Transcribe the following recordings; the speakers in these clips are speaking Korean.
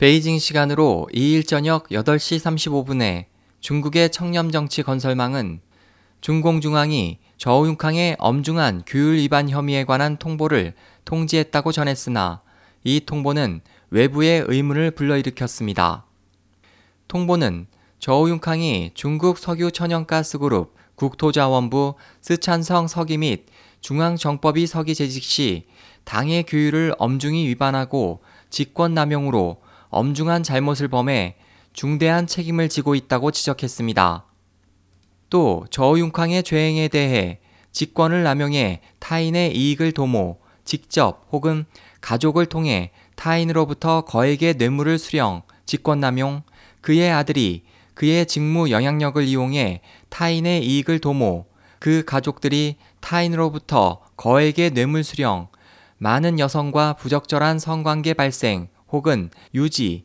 베이징 시간으로 2일 저녁 8시 35분에 중국의 청렴정치 건설망은 중공중앙이 저우융캉의 엄중한 규율 위반 혐의에 관한 통보를 통지했다고 전했으나 이 통보는 외부의 의문을 불러일으켰습니다. 통보는 저우융캉이 중국 석유 천연가스그룹 국토자원부 스촨성 서기 및 중앙정법위 서기 재직 시 당의 규율을 엄중히 위반하고 직권남용으로 엄중한 잘못을 범해 중대한 책임을 지고 있다고 지적했습니다. 또 저윤캉의 죄행에 대해 직권을 남용해 타인의 이익을 도모, 직접 혹은 가족을 통해 타인으로부터 거액의 뇌물을 수령, 직권남용, 그의 아들이 그의 직무 영향력을 이용해 타인의 이익을 도모, 그 가족들이 타인으로부터 거액의 뇌물 수령, 많은 여성과 부적절한 성관계 발생 혹은 유지,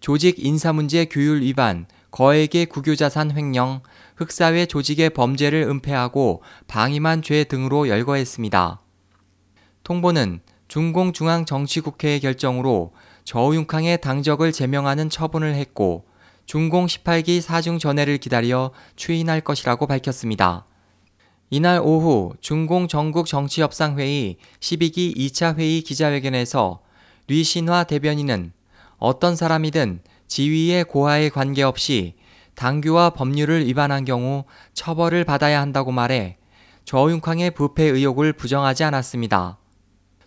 조직 인사문제 규율 위반, 거액의 국유자산 횡령, 흑사회 조직의 범죄를 은폐하고 방임한 죄 등으로 열거했습니다. 통보는 중공중앙정치국회의 결정으로 저우융캉의 당적을 제명하는 처분을 했고 중공 18기 사중 전회를 기다려 추인할 것이라고 밝혔습니다. 이날 오후 중공 전국 정치협상회의 12기 2차 회의 기자회견에서 류신화 대변인은 어떤 사람이든 지위의 고하에 관계없이 당규와 법률을 위반한 경우 처벌을 받아야 한다고 말해 저윤캉의 부패 의혹을 부정하지 않았습니다.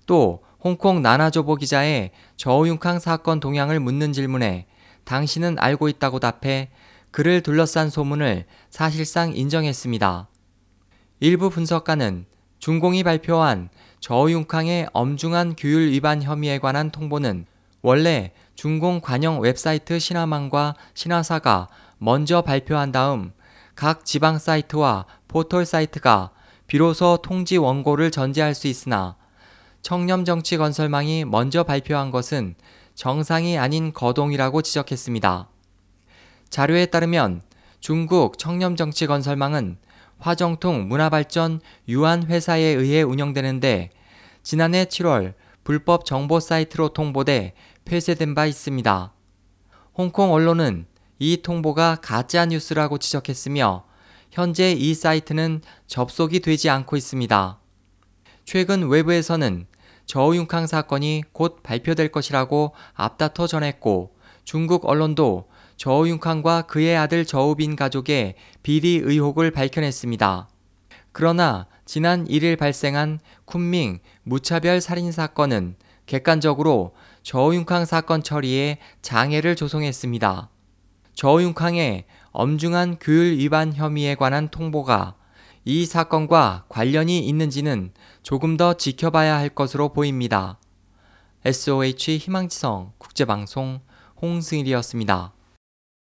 또 홍콩 나나조보 기자의 저윤캉 사건 동향을 묻는 질문에 당신은 알고 있다고 답해 그를 둘러싼 소문을 사실상 인정했습니다. 일부 분석가는 중공이 발표한 저우융캉의 엄중한 규율 위반 혐의에 관한 통보는 원래 중공 관영 웹사이트 신화망과 신화사가 먼저 발표한 다음 각 지방 사이트와 포털 사이트가 비로소 통지 원고를 전재할 수 있으나 청렴 정치 건설망이 먼저 발표한 것은 정상이 아닌 거동이라고 지적했습니다. 자료에 따르면 중국 청렴 정치 건설망은 화정통 문화발전 유한회사에 의해 운영되는데 지난해 7월 불법 정보 사이트로 통보돼 폐쇄된 바 있습니다. 홍콩 언론은 이 통보가 가짜 뉴스라고 지적했으며 현재 이 사이트는 접속이 되지 않고 있습니다. 최근 외부에서는 저우융캉 사건이 곧 발표될 것이라고 앞다퉈 전했고 중국 언론도 저우융캉과 그의 아들 저우빈 가족의 비리 의혹을 밝혀냈습니다. 그러나 지난 1일 발생한 쿤밍 무차별 살인 사건은 객관적으로 저우융캉 사건 처리에 장애를 조성했습니다. 저우융캉의 엄중한 규율 위반 혐의에 관한 통보가 이 사건과 관련이 있는지는 조금 더 지켜봐야 할 것으로 보입니다. SOH 희망지성 국제방송 홍승일이었습니다.